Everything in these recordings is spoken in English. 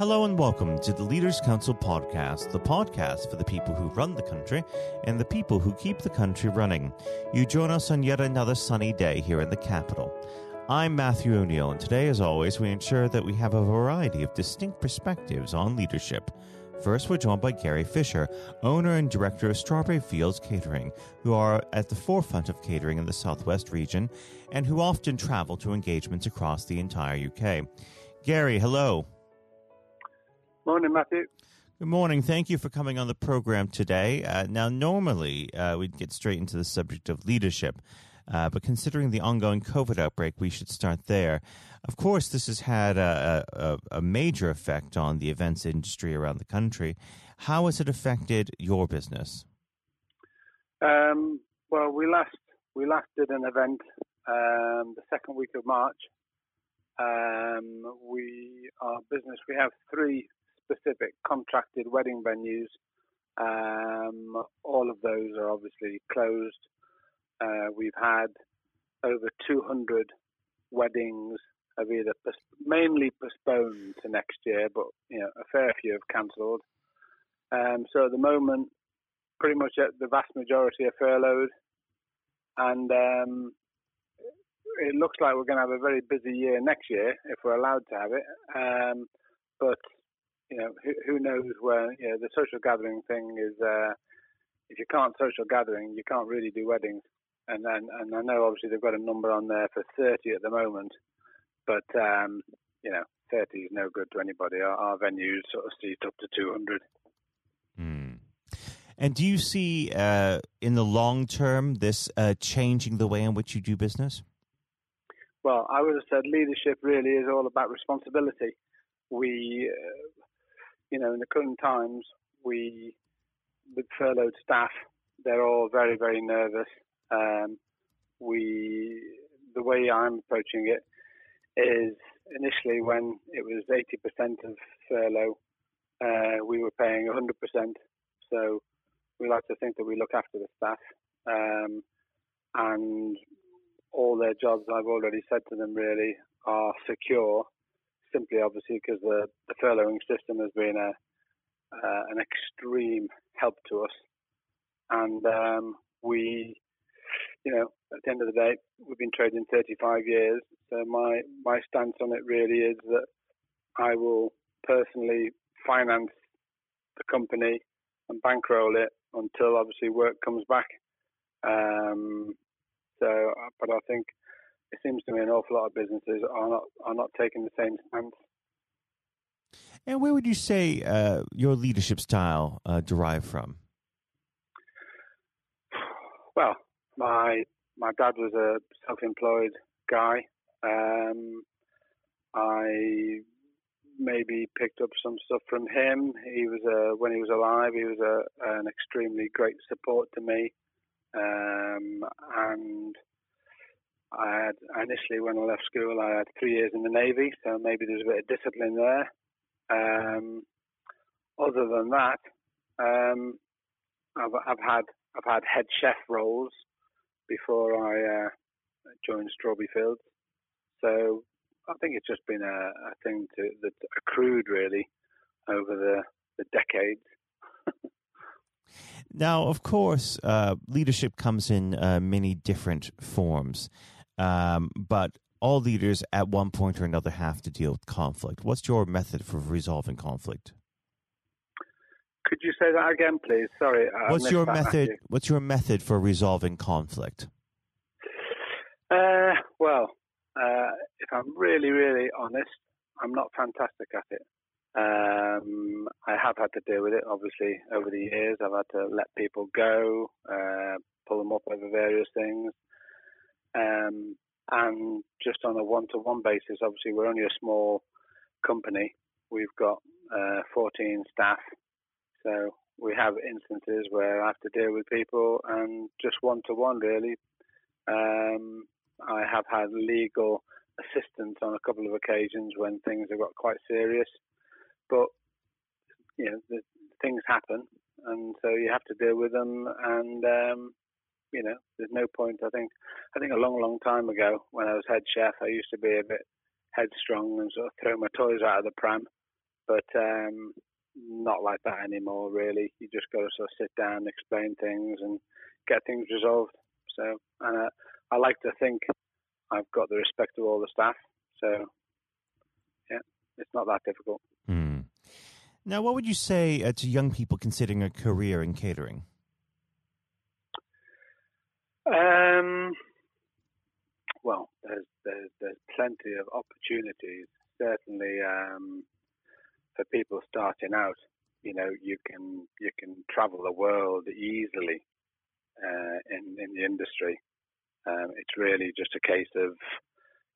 Hello and welcome to the Leaders Council podcast, the podcast for the people who run the country and the people who keep the country running. You join us on yet another sunny day here in the capital. I'm Matthew O'Neill, and today, as always, we ensure that we have a variety of distinct perspectives on leadership. First, we're joined by Gary Fisher, owner and director of Strawberry Fields Catering, who are at the forefront of catering in the Southwest region and who often travel to engagements across the entire UK. Gary, hello. Morning, Matthew. Good morning. Thank you for coming on the program today. Uh, now, normally uh, we'd get straight into the subject of leadership, uh, but considering the ongoing COVID outbreak, we should start there. Of course, this has had a, a, a, major effect on the events industry around the country. How has it affected your business? Um, well, we last we last did an event um, the second week of March. Um, we our business we have three specific contracted wedding venues. Um, all of those are obviously closed. Uh, we've had over 200 weddings have either mainly postponed to next year, but you know a fair few have cancelled. Um, so at the moment, pretty much the vast majority are furloughed, and um, it looks like we're going to have a very busy year next year if we're allowed to have it. Um, but you know, who, who, knows where you know the social gathering thing is. Uh, if you can't social gathering, you can't really do weddings. And, and and I know obviously they've got a number on there for 30 at the moment, but um, you know, 30 is no good to anybody. Our, our venues sort of seat up to 200. Mm. And do you see uh, in the long term this uh, changing the way in which you do business? Well, I would have said leadership really is all about responsibility. We, uh, you know, in the current times, we, with furloughed staff, they're all very, very nervous. Um, we, the way I'm approaching it is initially when it was 80% of furlough, uh, we were paying 100%. So we like to think that we look after the staff. Um, and all their jobs, I've already said to them, really are secure. Simply, obviously, because the, the furloughing system has been a uh, an extreme help to us, and um, we, you know, at the end of the day, we've been trading 35 years. So my my stance on it really is that I will personally finance the company and bankroll it until obviously work comes back. Um, so, uh, but I think it seems to me an awful lot of businesses are not are not taking the same stance. And where would you say uh, your leadership style uh, derived from? Well, my my dad was a self-employed guy. Um, I maybe picked up some stuff from him. He was a, when he was alive, he was a, an extremely great support to me. Um, and I had initially when I left school, I had three years in the navy, so maybe there's a bit of discipline there. Um, other than that, um, I've, I've, had I've had head chef roles before I uh, joined Strawberry Fields, so I think it's just been a, a thing to, that accrued really over the, the decades. Now, of course, uh, leadership comes in uh, many different forms, um, but all leaders at one point or another have to deal with conflict. What's your method for resolving conflict? Could you say that again, please? Sorry. I what's your method? What's your method for resolving conflict? Uh, well, uh, if I'm really, really honest, I'm not fantastic at it. Um, I have had to deal with it, obviously, over the years. I've had to let people go, uh, pull them up over various things. Um, and just on a one to one basis, obviously, we're only a small company. We've got uh, 14 staff. So we have instances where I have to deal with people and just one to one, really. Um, I have had legal assistance on a couple of occasions when things have got quite serious. But you know, the, things happen, and so you have to deal with them. And um, you know, there's no point. I think, I think a long, long time ago when I was head chef, I used to be a bit headstrong and sort of throw my toys out of the pram. but um, not like that anymore. Really, you just got to sort of sit down, explain things, and get things resolved. So, and uh, I like to think I've got the respect of all the staff. So, yeah, it's not that difficult. Mm. Now, what would you say uh, to young people considering a career in catering? Um, well, there's, there's there's plenty of opportunities. Certainly, um, for people starting out, you know, you can you can travel the world easily uh, in in the industry. Um, it's really just a case of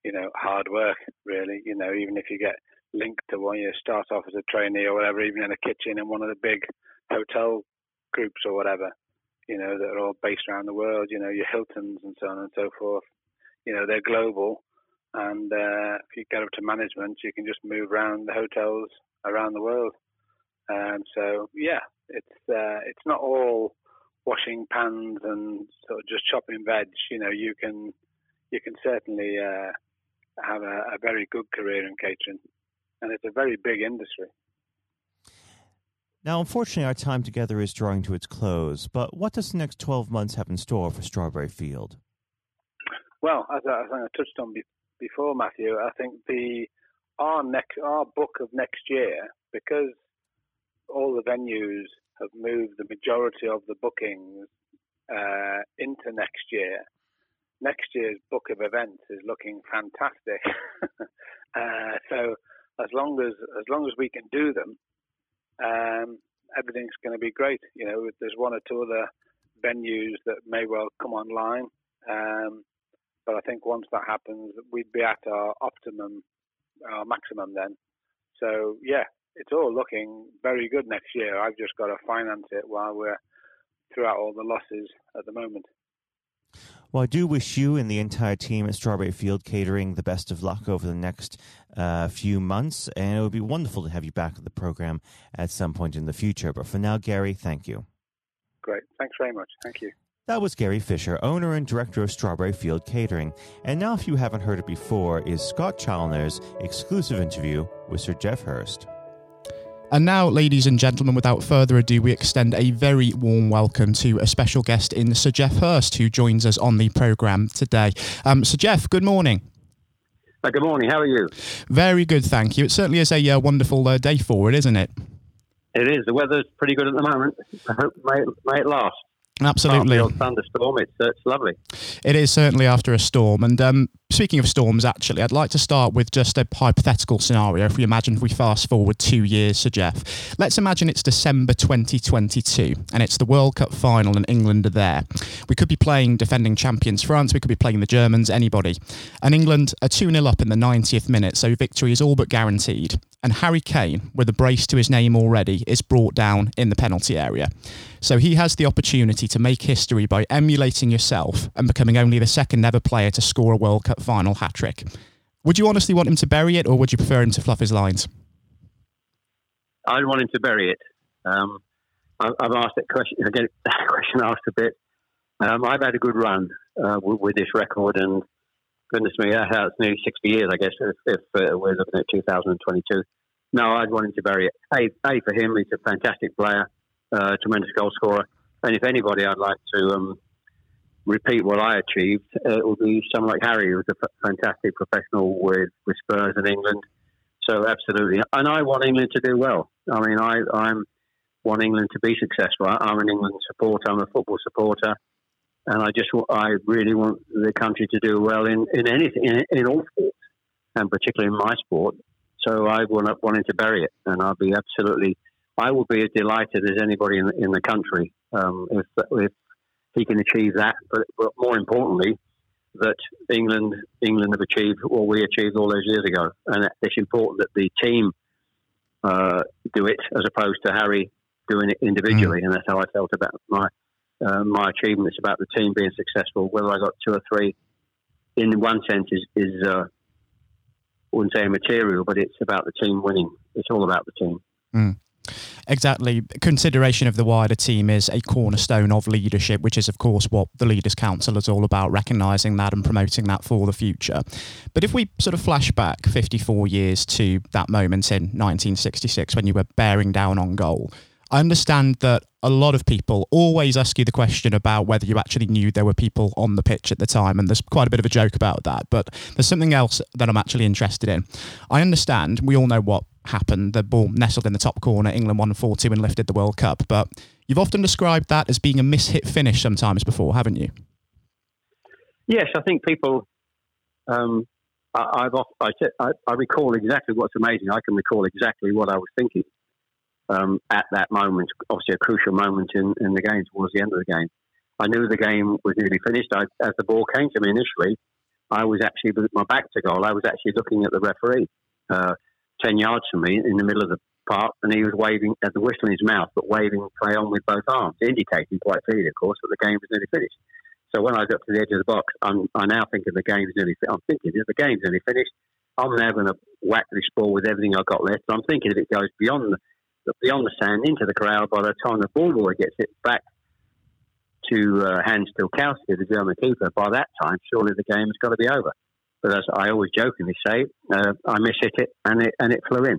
you know hard work. Really, you know, even if you get linked to one, you start off as a trainee or whatever, even in a kitchen in one of the big hotel groups or whatever, you know, that are all based around the world. You know, your Hiltons and so on and so forth. You know, they're global. And uh, if you get up to management, you can just move around the hotels around the world. Um, so yeah, it's uh, it's not all washing pans and sort of just chopping veg. You know, you can you can certainly uh, have a, a very good career in catering, and it's a very big industry. Now, unfortunately, our time together is drawing to its close. But what does the next 12 months have in store for Strawberry Field? Well, as I, as I touched on before, Matthew, I think the our next our book of next year because all the venues have moved the majority of the bookings uh, into next year. Next year's book of events is looking fantastic. uh, so as long as as long as we can do them, um, everything's going to be great. You know, there's one or two other venues that may well come online, um, but I think once that happens, we'd be at our optimum our maximum then. So yeah, it's all looking very good next year. I've just got to finance it while we're throughout all the losses at the moment. Well, I do wish you and the entire team at Strawberry Field Catering the best of luck over the next uh, few months, and it would be wonderful to have you back at the program at some point in the future. But for now, Gary, thank you. Great. Thanks very much. Thank you. That was Gary Fisher, owner and director of Strawberry Field Catering. And now, if you haven't heard it before, is Scott Challoner's exclusive interview with Sir Geoff Hurst. And now, ladies and gentlemen, without further ado, we extend a very warm welcome to a special guest in Sir Geoff Hurst, who joins us on the programme today. Um, Sir Geoff, good morning. Uh, good morning. How are you? Very good, thank you. It certainly is a uh, wonderful uh, day for it, isn't it? It is. The weather's pretty good at the moment. I hope may, may it last. Absolutely. After thunderstorm, it's, uh, it's lovely. It is certainly after a storm. And um, speaking of storms, actually, I'd like to start with just a hypothetical scenario. If we imagine if we fast forward two years, Sir Geoff, let's imagine it's December 2022 and it's the World Cup final and England are there. We could be playing defending champions France, we could be playing the Germans, anybody. And England are 2 0 up in the 90th minute, so victory is all but guaranteed. And Harry Kane, with a brace to his name already, is brought down in the penalty area. So he has the opportunity to make history by emulating yourself and becoming only the second ever player to score a World Cup final hat trick. Would you honestly want him to bury it, or would you prefer him to fluff his lines? I'd want him to bury it. Um, I've asked that question. I get that question asked a bit. Um, I've had a good run uh, with, with, this record, and goodness me, that's nearly 60 years, I guess, if, if uh, we're looking at 2022. No, I'd want him to bury it. A, a for him, he's a fantastic player uh, tremendous goal scorer. And if anybody I'd like to um, repeat what I achieved, uh, it would be someone like Harry, who was a fantastic professional with, with Spurs in England. So absolutely, and I want England to do well. I mean, I I'm want England to be successful. I, am an England supporter. I'm a football supporter, and I just I really want the country to do well in in anything in, in all sports, and particularly in my sport. So I want wanting to bury it, and I'll be absolutely I will be as delighted as anybody in, in the country um, if, if he can achieve that. But, but, more importantly, that England England have achieved what we achieved all those years ago, and it's important that the team uh, do it as opposed to Harry doing it individually. Mm. And that's how I felt about my uh, my achievements about the team being successful. Whether I got two or three, in one sense, is, is uh, I wouldn't say immaterial, but it's about the team winning. It's all about the team. Mm. Exactly. Consideration of the wider team is a cornerstone of leadership, which is, of course, what the Leaders' Council is all about, recognising that and promoting that for the future. But if we sort of flash back 54 years to that moment in 1966 when you were bearing down on goal, I understand that a lot of people always ask you the question about whether you actually knew there were people on the pitch at the time, and there's quite a bit of a joke about that. But there's something else that I'm actually interested in. I understand we all know what happened. The ball nestled in the top corner. England won 4 2 and lifted the World Cup. But you've often described that as being a mishit finish sometimes before, haven't you? Yes, I think people. Um, I, I, I, I recall exactly what's amazing. I can recall exactly what I was thinking um, at that moment, obviously a crucial moment in, in the game towards the end of the game. I knew the game was nearly finished. I, as the ball came to me initially, I was actually with my back to goal. I was actually looking at the referee, uh, ten yards from me, in the middle of the park, and he was waving at the whistle in his mouth, but waving play on with both arms, indicating quite clearly, of course, that the game was nearly finished. So when I got to the edge of the box, I'm, I now think of the game's nearly. finished. I'm thinking if the game's nearly finished, I'm now going to whack this ball with everything I've got left. I'm thinking if it goes beyond the beyond the sand into the crowd by the time the ball boy gets it back to uh, Hans Tilkowski, the German keeper. By that time, surely the game has got to be over. But as I always jokingly say, uh, I miss hit it and it and it flew in.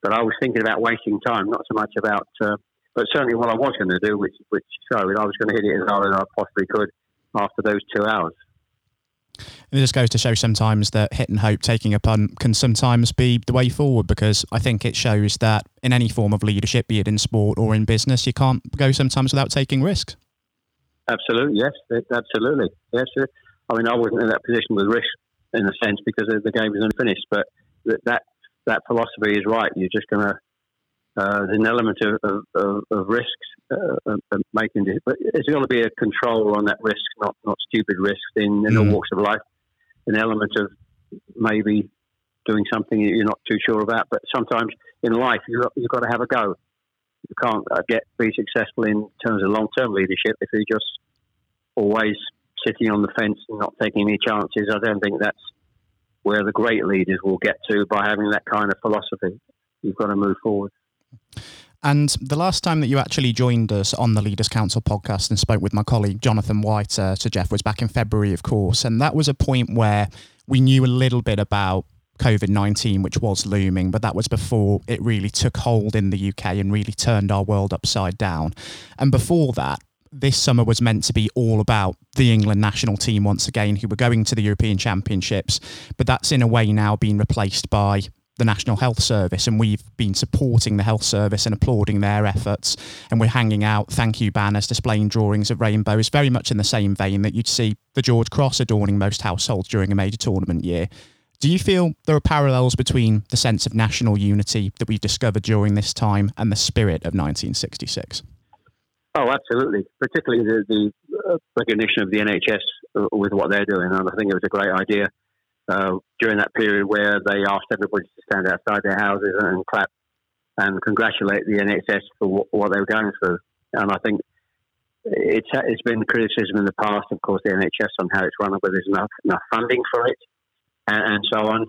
But I was thinking about wasting time, not so much about. Uh, but certainly, what I was going to do, which which showed, I was going to hit it as hard as I possibly could after those two hours. And It just goes to show sometimes that hit and hope, taking a punt, can sometimes be the way forward because I think it shows that in any form of leadership, be it in sport or in business, you can't go sometimes without taking risks. Absolutely, yes, absolutely, yes. I mean, I wasn't in that position with risk in a sense because the game is unfinished, but that that philosophy is right. You're just going to uh, there's an element of, of, of risks uh, of making it, but there's got to be a control on that risk, not not stupid risks in, in mm. all walks of life. An element of maybe doing something you're not too sure about, but sometimes in life you you've got to have a go. You can't uh, get be successful in terms of long term leadership if you're just always sitting on the fence and not taking any chances. I don't think that's where the great leaders will get to by having that kind of philosophy. You've got to move forward. And the last time that you actually joined us on the Leaders Council podcast and spoke with my colleague Jonathan White, uh, Sir Geoff, was back in February, of course. And that was a point where we knew a little bit about COVID 19, which was looming, but that was before it really took hold in the UK and really turned our world upside down. And before that, this summer was meant to be all about the England national team once again, who were going to the European Championships. But that's in a way now been replaced by the National Health Service, and we've been supporting the health service and applauding their efforts. And we're hanging out thank you banners displaying drawings of rainbows, very much in the same vein that you'd see the George Cross adorning most households during a major tournament year. Do you feel there are parallels between the sense of national unity that we've discovered during this time and the spirit of 1966? Oh, absolutely. Particularly the, the uh, recognition of the NHS uh, with what they're doing. And I think it was a great idea uh, during that period where they asked everybody to stand outside their houses and clap and congratulate the NHS for what, what they were going through. And I think it's it's been criticism in the past, of course, the NHS on how it's run, whether there's enough enough funding for it, and, and so on.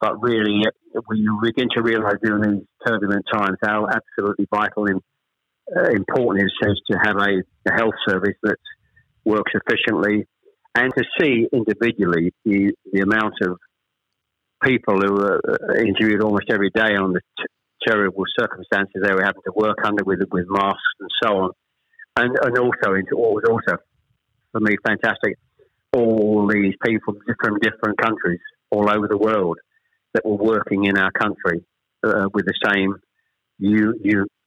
But really, when you begin to realise during these turbulent times how absolutely vital and important sense, to have a, a health service that works efficiently, and to see individually the, the amount of people who are uh, interviewed almost every day on the t- terrible circumstances they were having to work under with with masks and so on, and and also into what was also for me fantastic, all these people from different countries all over the world that were working in our country uh, with the same u- u-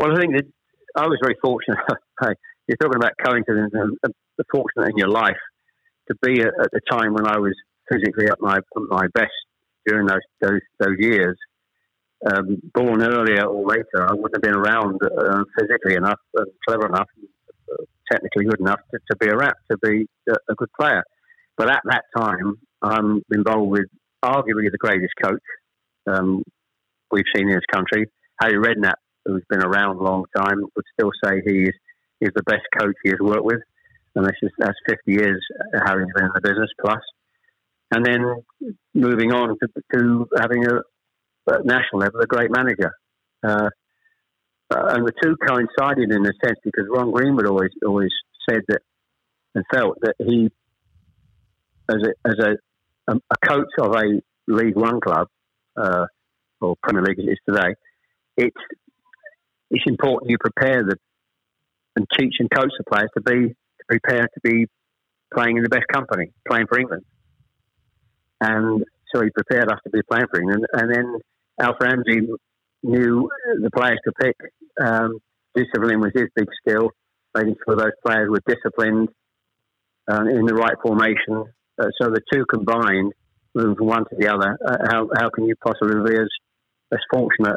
Well, I think that I was very fortunate. You're talking about coincidence and the fortunate in your life to be at, the time when I was physically at my at my best during those those those years. Um, born earlier or later, I wouldn't have been around uh, physically enough clever enough, uh, technically good enough to, to be a rap, to be a, a, good player. But at that time, I'm involved with arguably the greatest coach um, we've seen in this country, Harry Redknapp, who's been around a long time, would still say he is, is the best coach he has worked with. And this is, that's 50 years having been in the business plus. And then moving on to, to having a, at national level, a great manager. Uh, uh, and the two coincided in a sense because Ron Greenwood always always said that and felt that he, as a as a, a coach of a League One club uh, or Premier League as it is today, it's it's important you prepare the and teach and coach the players to be to prepare to be playing in the best company, playing for England. And so he prepared us to be playing for England. And then Alf Ramsey knew the players to pick. Um, discipline was his big skill, making sure those players were disciplined uh, in the right formation. Uh, so the two combined, moving from one to the other, uh, how, how can you possibly be as, as fortunate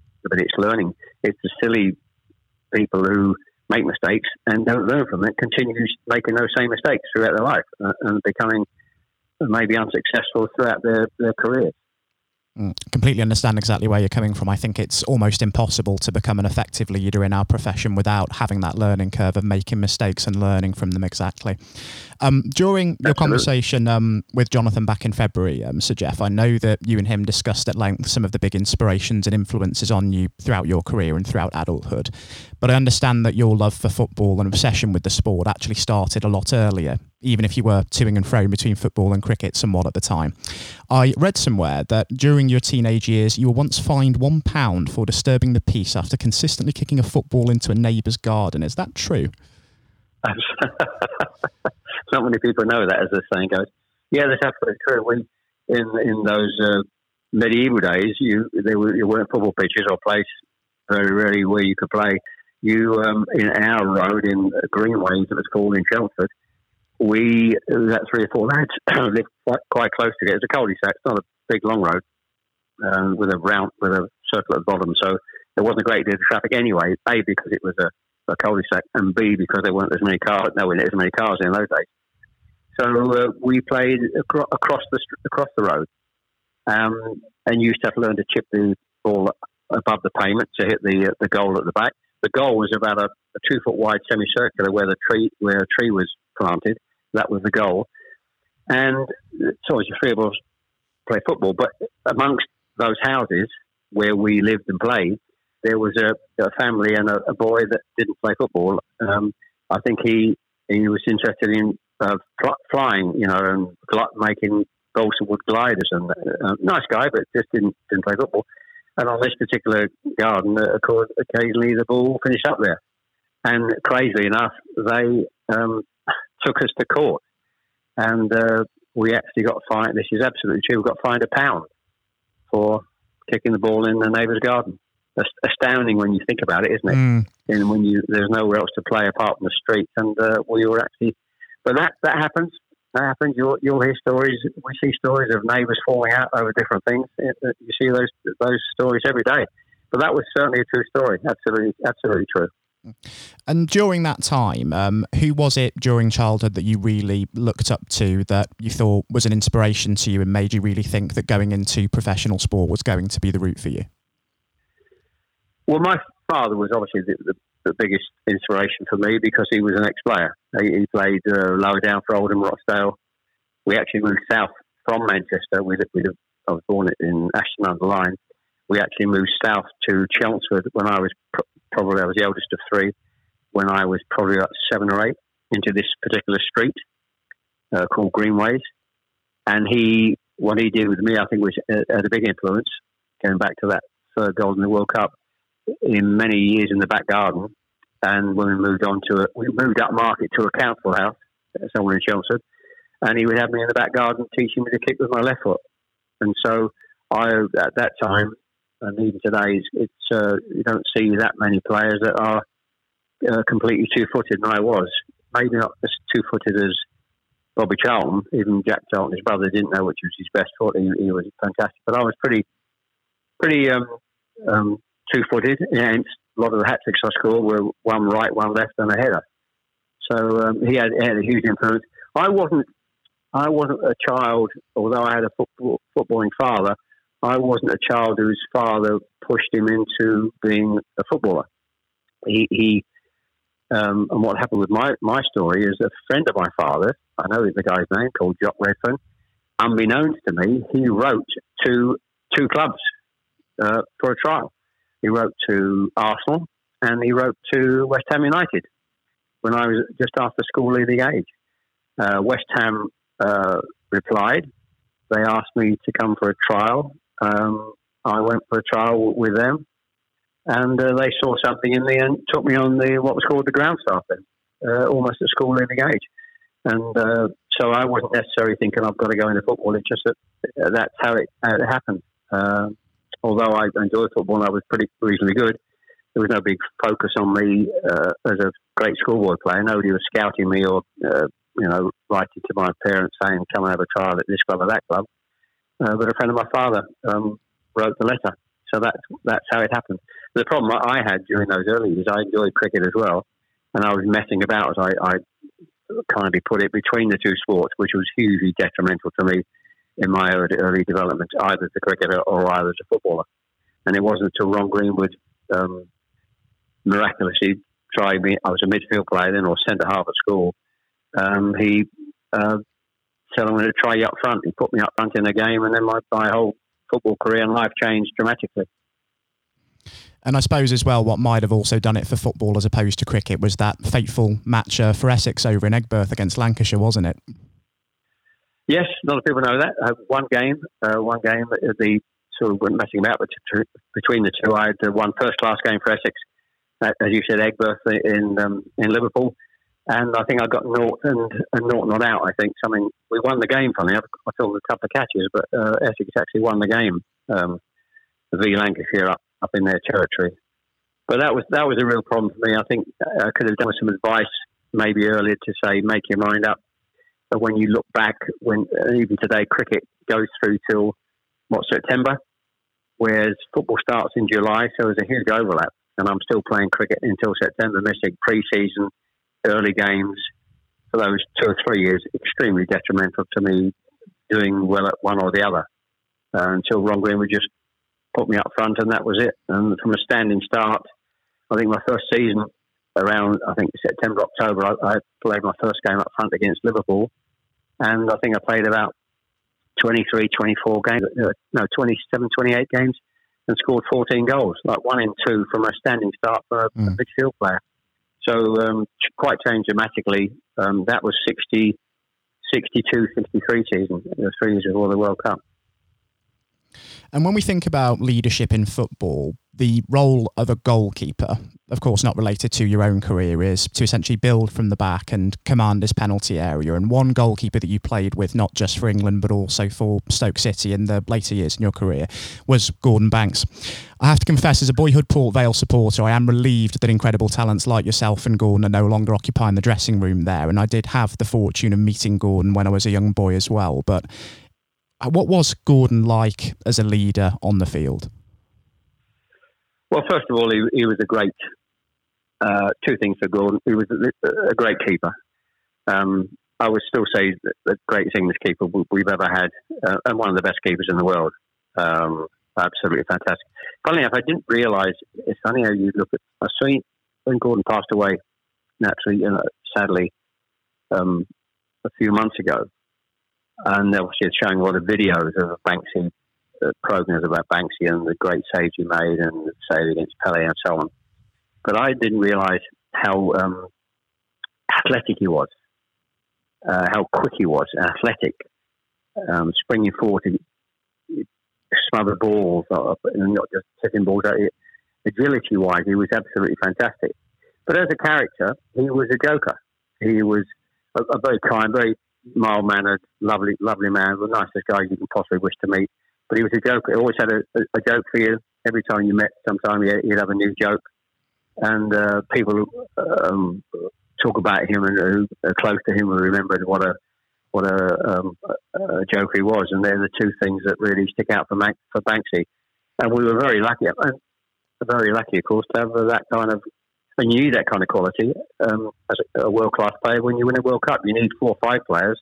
but it's learning. It's the silly people who make mistakes and don't learn from it, continue making those same mistakes throughout their life uh, and becoming maybe unsuccessful throughout their, their careers. Completely understand exactly where you're coming from. I think it's almost impossible to become an effective leader in our profession without having that learning curve of making mistakes and learning from them exactly. Um, during your conversation um, with Jonathan back in February, um, Sir Geoff, I know that you and him discussed at length some of the big inspirations and influences on you throughout your career and throughout adulthood. But I understand that your love for football and obsession with the sport actually started a lot earlier even if you were toing and fro between football and cricket somewhat at the time. I read somewhere that during your teenage years, you were once fined one pound for disturbing the peace after consistently kicking a football into a neighbour's garden. Is that true? Not many people know that, as the saying goes. Yeah, that's absolutely true. We, in in those uh, medieval days, you there were you weren't football pitches or place very rarely where you could play. You um, in our road in Greenways, it was called in Chelmsford we that three or four lads lived quite, quite close to it. It's a cul-de-sac. It's not a big long road um, with a round with a circle at the bottom, so there wasn't a great deal of traffic anyway. A because it was a, a cul-de-sac, and B because there weren't as many cars. No, there as many cars in those days. So uh, we played acro- across the across the road, um, and used to have to learn to chip the ball above the pavement to hit the uh, the goal at the back. The goal was about a, a two foot wide semicircular where the tree where a tree was planted, that was the goal. And so as three of us play football, but amongst those houses where we lived and played, there was a, a family and a, a, boy that didn't play football. Um, I think he he was interested in uh, flying, you know, and making balsa wood gliders. And uh, nice guy, but just didn't didn't play football. And on this particular garden, uh, occasionally the ball finished up there. And crazily enough, they um, took us to court, and uh, we actually got fined. This is absolutely true. We got fined a pound for kicking the ball in the neighbour's garden. That's astounding when you think about it, isn't it? Mm. And when you there's nowhere else to play apart from the street, and uh, we were actually, but that that happens. That happens. You'll you'll hear stories. We see stories of neighbours falling out over different things. You see those those stories every day. But that was certainly a true story. Absolutely, absolutely true. And during that time, um, who was it during childhood that you really looked up to that you thought was an inspiration to you and made you really think that going into professional sport was going to be the route for you? Well, my father was obviously the, the, the biggest inspiration for me because he was an ex-player. He, he played uh, lower down for Oldham Rochdale. We actually moved south from Manchester. We, we, I was born in Ashton under Lyne. We actually moved south to Chelmsford when I was probably I was the eldest of three when I was probably about seven or eight into this particular street uh, called Greenways. And he, what he did with me, I think was uh, had a big influence. Going back to that third goal in the World Cup, in many years in the back garden, and when we moved on to it, we moved up market to a council house somewhere in Chelmsford, and he would have me in the back garden teaching me to kick with my left foot. And so I, at that time, and even today, it's, uh, you don't see that many players that are uh, completely two-footed. And I was maybe not as two-footed as Bobby Charlton. Even Jack Charlton, his brother, didn't know which was his best foot. He, he was fantastic, but I was pretty, pretty um, um, two-footed. Hence, a lot of the hat tricks I scored were one right, one left, and a header. So um, he, had, he had a huge influence. I wasn't I wasn't a child, although I had a football, footballing father. I wasn't a child whose father pushed him into being a footballer. He, he um, and what happened with my, my story is a friend of my father, I know the guy's name, called Jock Redfern, unbeknownst to me, he wrote to two clubs uh, for a trial. He wrote to Arsenal and he wrote to West Ham United when I was just after school leaving age. Uh, West Ham uh, replied. They asked me to come for a trial um, I went for a trial with them, and uh, they saw something in me and took me on the what was called the ground staff then, uh, almost at school leaving age. And uh, so I wasn't necessarily thinking I've got to go into football. It's just that uh, that's how it, how it happened. Uh, although I enjoyed football, and I was pretty reasonably good. There was no big focus on me uh, as a great schoolboy player. Nobody was scouting me or you know writing to my parents saying, "Come and have a trial at this club or that club." Uh, but a friend of my father um, wrote the letter. So that's that's how it happened. The problem I had during those early years, I enjoyed cricket as well, and I was messing about as I, I kindly put it between the two sports, which was hugely detrimental to me in my early, early development, either as a cricketer or either as a footballer. And it wasn't until Ron Greenwood um, miraculously tried me. I was a midfield player then, or centre half at school. Um, he uh, said, "I'm to try you up front." He put me up front in the game, and then my, my whole football career and life changed dramatically. And I suppose as well, what might have also done it for football as opposed to cricket was that fateful match uh, for Essex over in Aigburth against Lancashire, wasn't it? Yes, a lot of people know that. Uh, one game, uh, one game, the sort of went messing about between the two. I had uh, one first class game for Essex, uh, as you said, Aigburth in um, in Liverpool, and I think I got naught and, and not out. I think something we won the game. Funny, I thought a couple of catches, but uh, Essex actually won the game. Um, v Lancashire up up in their territory. But that was that was a real problem for me. I think I could have done some advice maybe earlier to say make your mind up. But when you look back, when uh, even today cricket goes through till what September, whereas football starts in July, so there's a huge overlap. And I'm still playing cricket until September, missing pre-season, early games for those two or three years. Extremely detrimental to me doing well at one or the other. Uh, until Ron Greenwood just put me up front, and that was it. And from a standing start, I think my first season around, I think September, October, I, I played my first game up front against Liverpool, and I think I played about 23, 24 games, uh, no, 27, 28 games, and scored 14 goals, like one in two from a standing start for a, mm. a midfield player. So um, quite changed dramatically. Um, that was 60, 62, 63 season, three years before the World Cup. And when we think about leadership in football, the role of a goalkeeper, of course, not related to your own career, is to essentially build from the back and command this penalty area. And one goalkeeper that you played with, not just for England, but also for Stoke City in the later years in your career, was Gordon Banks. I have to confess, as a boyhood Port Vale supporter, I am relieved that incredible talents like yourself and Gordon are no longer occupying the dressing room there. And I did have the fortune of meeting Gordon when I was a young boy as well. But what was Gordon like as a leader on the field? Well, first of all, he, he was a great. Uh, two things for Gordon. He was a, a great keeper. Um, I would still say the greatest English keeper we've ever had, uh, and one of the best keepers in the world. Um, absolutely fantastic. Funny enough, I didn't realise. It's funny how you look at. I see when Gordon passed away, naturally, you know, sadly, um, a few months ago and obviously it's showing a lot of videos of Banksy uh, programs about Banksy and the great saves he made and the save against Pele and so on. But I didn't realise how um, athletic he was, uh, how quick he was, athletic, um, springing forward to smother balls, uh, and not just tipping balls out. Agility wise, he was absolutely fantastic. But as a character, he was a joker. He was a, a very kind, very mild mannered, lovely, lovely man, the nicest guy you can possibly wish to meet. But he was a joke. He always had a, a, joke for you. Every time you met, sometime he'd have a new joke. And uh, people um, talk about him and who are close to him and remember what a what a, um, a joke he was. And they're the two things that really stick out for, for Banksy. And we were very lucky, very lucky, of course, to have that kind of and you need that kind of quality um, as a, a world class player when you win a World Cup. You need four or five players,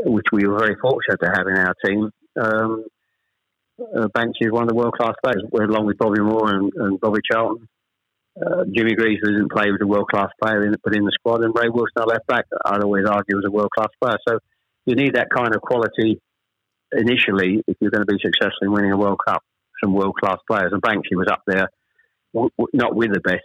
which we were very fortunate to have in our team. Um, uh, Banksy is one of the world class players, along with Bobby Moore and, and Bobby Charlton. Uh, Jimmy Greaves didn't play with a world class player in, put in the squad, and Ray Wilson, our left back, I'd always argue was a world class player. So you need that kind of quality initially if you're going to be successful in winning a World Cup. Some world class players, and Banksy was up there, w- w- not with the best,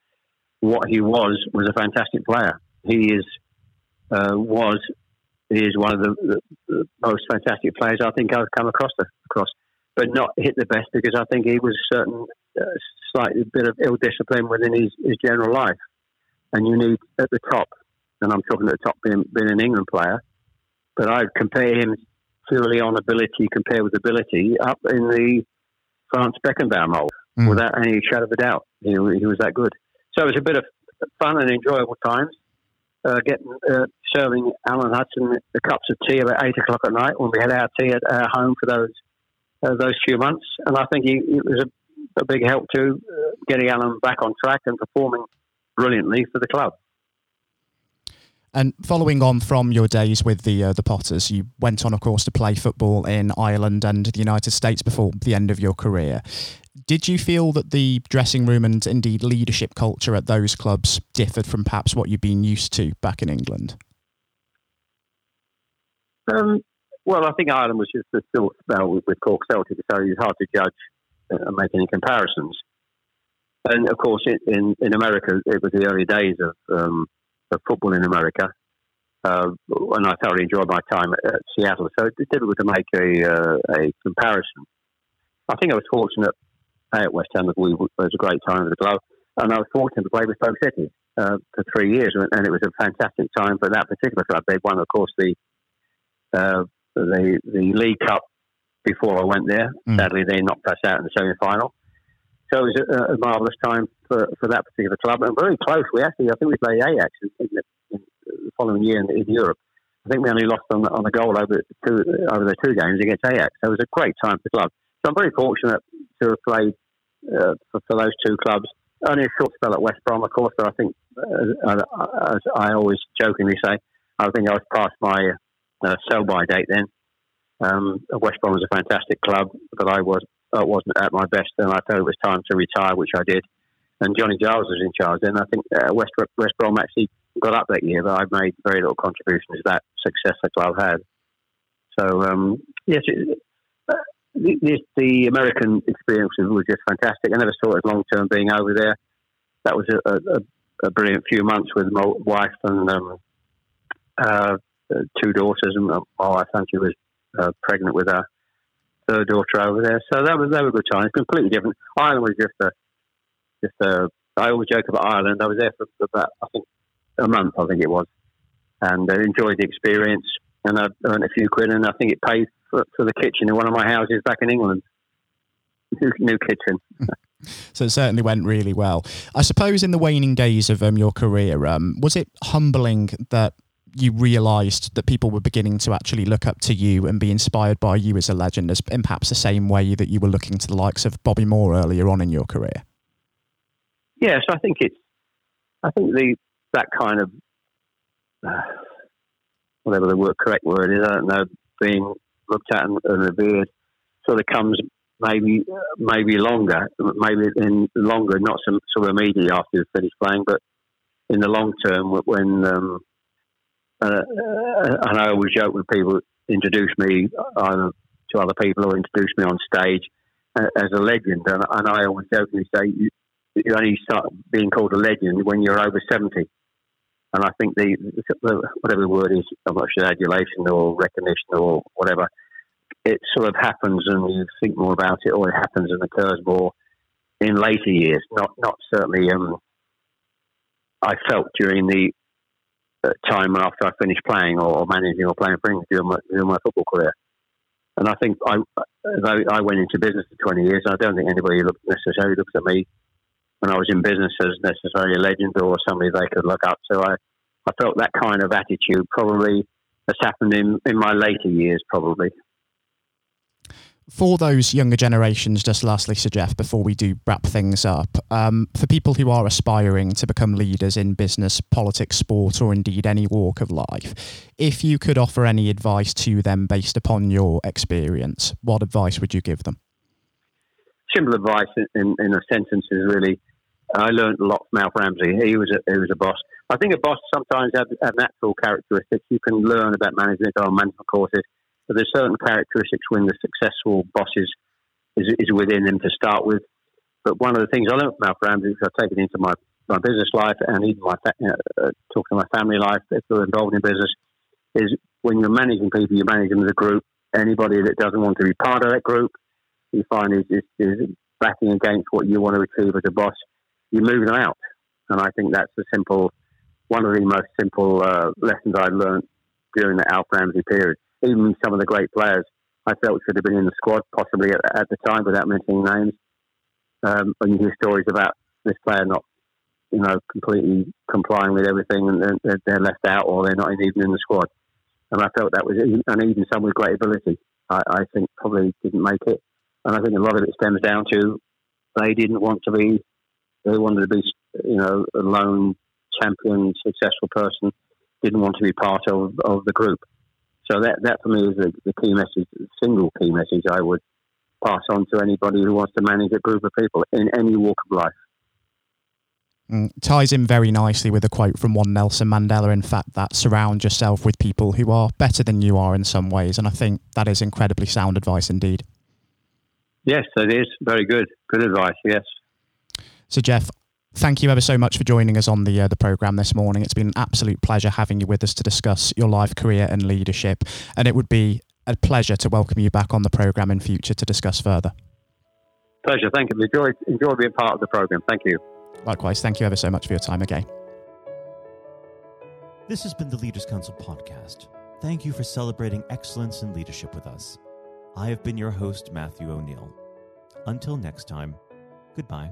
What he was was a fantastic player. He is uh, was he is one of the, the, most fantastic players I think I've come across the, across, but not hit the best because I think he was a certain uh, slightly bit of ill discipline within his, his general life, and you need at the top and I'm talking at the top being, being an England player, but I'd compare him purely on ability compared with ability up in the Franz Beckenbauer mold mm. without any shadow of a doubt. He, he, was that good. So it was a bit of fun and enjoyable times. Uh, getting uh, serving Alan Hudson the cups of tea about eight o'clock at night when we had our tea at our home for those uh, those few months, and I think he, it was a, a, big help to uh, getting Alan back on track and performing brilliantly for the club. And following on from your days with the uh, the Potters, you went on, of course, to play football in Ireland and the United States before the end of your career. Did you feel that the dressing room and indeed leadership culture at those clubs differed from perhaps what you'd been used to back in England? Um, well, I think Ireland was just a still spell with, with Cork Celtic, so it's hard to judge and make any comparisons. And of course, in, in America, it was the early days of um, of football in America. Uh, and I thoroughly enjoyed my time at, at Seattle. So it's difficult to make a, uh, a comparison. I think I was fortunate at West Ham. We, it was a great time with the club. And I was fortunate to play with Stoke City uh, for three years. And it was a fantastic time for that particular club. They won, of course, the, uh, the, the League Cup before I went there. Mm. Sadly, they knocked us out in the semi final. So it was a, a marvellous time for, for that particular club, and very close. We actually, I think we played Ajax in, the, in the, following year in, in, Europe. I think we only lost on, on a goal over two over the two games against Ajax. So it was a great time for the club. So I'm very fortunate to have played uh, for, for, those two clubs. Only a short spell at West Brom, of course, but I think, uh, as I always jokingly say, I think I was past my uh, sell-by date then. Um, West Brom was a fantastic club, but I was I wasn't at my best, and I thought it was time to retire, which I did. And Johnny Giles was in charge then. I think uh, West West Brom actually got up that year, but I made very little contribution to that success the club had. So um, yes, it, uh, the, the, American experience was just fantastic. I never saw it as long term being over there. That was a, a, a, brilliant few months with my wife and um, uh, two daughters, and my wife, she was uh, pregnant with her third daughter over there. So that was that was a good time. It's completely different. Ireland was just a just a. I always joke about Ireland. I was there for about I think a month. I think it was, and I enjoyed the experience. And I earned a few quid, and I think it paid for, for the kitchen in one of my houses back in England. New, new kitchen. so it certainly went really well. I suppose in the waning days of um, your career, um, was it humbling that you realised that people were beginning to actually look up to you and be inspired by you as a legend, as in perhaps the same way that you were looking to the likes of Bobby Moore earlier on in your career? Yes, I think it's. I think the that kind of uh, whatever the word, correct word is, I don't know, being looked at and, and revered, sort of comes maybe maybe longer, maybe in longer, not some sort of immediately after you finish playing, but in the long term when um, uh, uh, and I always joke when people introduce me either to other people or introduce me on stage uh, as a legend. And, and, I always jokingly say you, you only start being called a legend when you're over 70. And I think the, the whatever the word is, I'm not sure adulation or recognition or whatever, it sort of happens and you think more about it, or it happens and occurs more in later years. Not not certainly. Um, I felt during the time after I finished playing or, managing or playing for England during my, during my football career. And I think I, though I went into business for 20 years, I don't think anybody looked, necessarily looks at me when I was in business as necessarily a legend or somebody they could look up to. I, I felt that kind of attitude probably has happened in, in my later years, probably for those younger generations, just lastly, Sir Geoff, before we do wrap things up, um, for people who are aspiring to become leaders in business, politics, sport, or indeed any walk of life, if you could offer any advice to them based upon your experience, what advice would you give them? Simple advice in, in a sentence is really I learned a lot from Alf Ramsey. He was a, he was a boss. I think a boss sometimes has, has natural characteristics. You can learn about management on management courses there's certain characteristics when the successful bosses is, is within them to start with. But one of the things I learned from Alf Ramsey, which I've taken into my, my business life and even my uh, talking to my family life, if they're involved in business, is when you're managing people, you manage them as a group. Anybody that doesn't want to be part of that group, you find is, is, is backing against what you want to achieve as a boss, you move them out. And I think that's the simple, one of the most simple uh, lessons I learned during the Alf Ramsey period even some of the great players I felt should have been in the squad, possibly at, at the time, without mentioning names. Um, when you hear stories about this player not, you know, completely complying with everything, and they're, they're left out, or they're not even in the squad. And I felt that was, and even some with great ability, I, I think probably didn't make it. And I think a lot of it stems down to they didn't want to be, they wanted to be, you know, a lone champion, successful person, didn't want to be part of, of the group. So that, that for me is the, the key message, the single key message I would pass on to anybody who wants to manage a group of people in any walk of life. Mm, ties in very nicely with a quote from one Nelson Mandela, in fact, that surround yourself with people who are better than you are in some ways. And I think that is incredibly sound advice indeed. Yes, it is. Very good. Good advice, yes. So, Geoff, Thank you ever so much for joining us on the uh, the program this morning. It's been an absolute pleasure having you with us to discuss your life, career, and leadership. And it would be a pleasure to welcome you back on the program in future to discuss further. Pleasure. Thank you. Enjoy, enjoy being part of the program. Thank you. Likewise. Thank you ever so much for your time again. This has been the Leaders Council podcast. Thank you for celebrating excellence in leadership with us. I have been your host, Matthew O'Neill. Until next time, goodbye.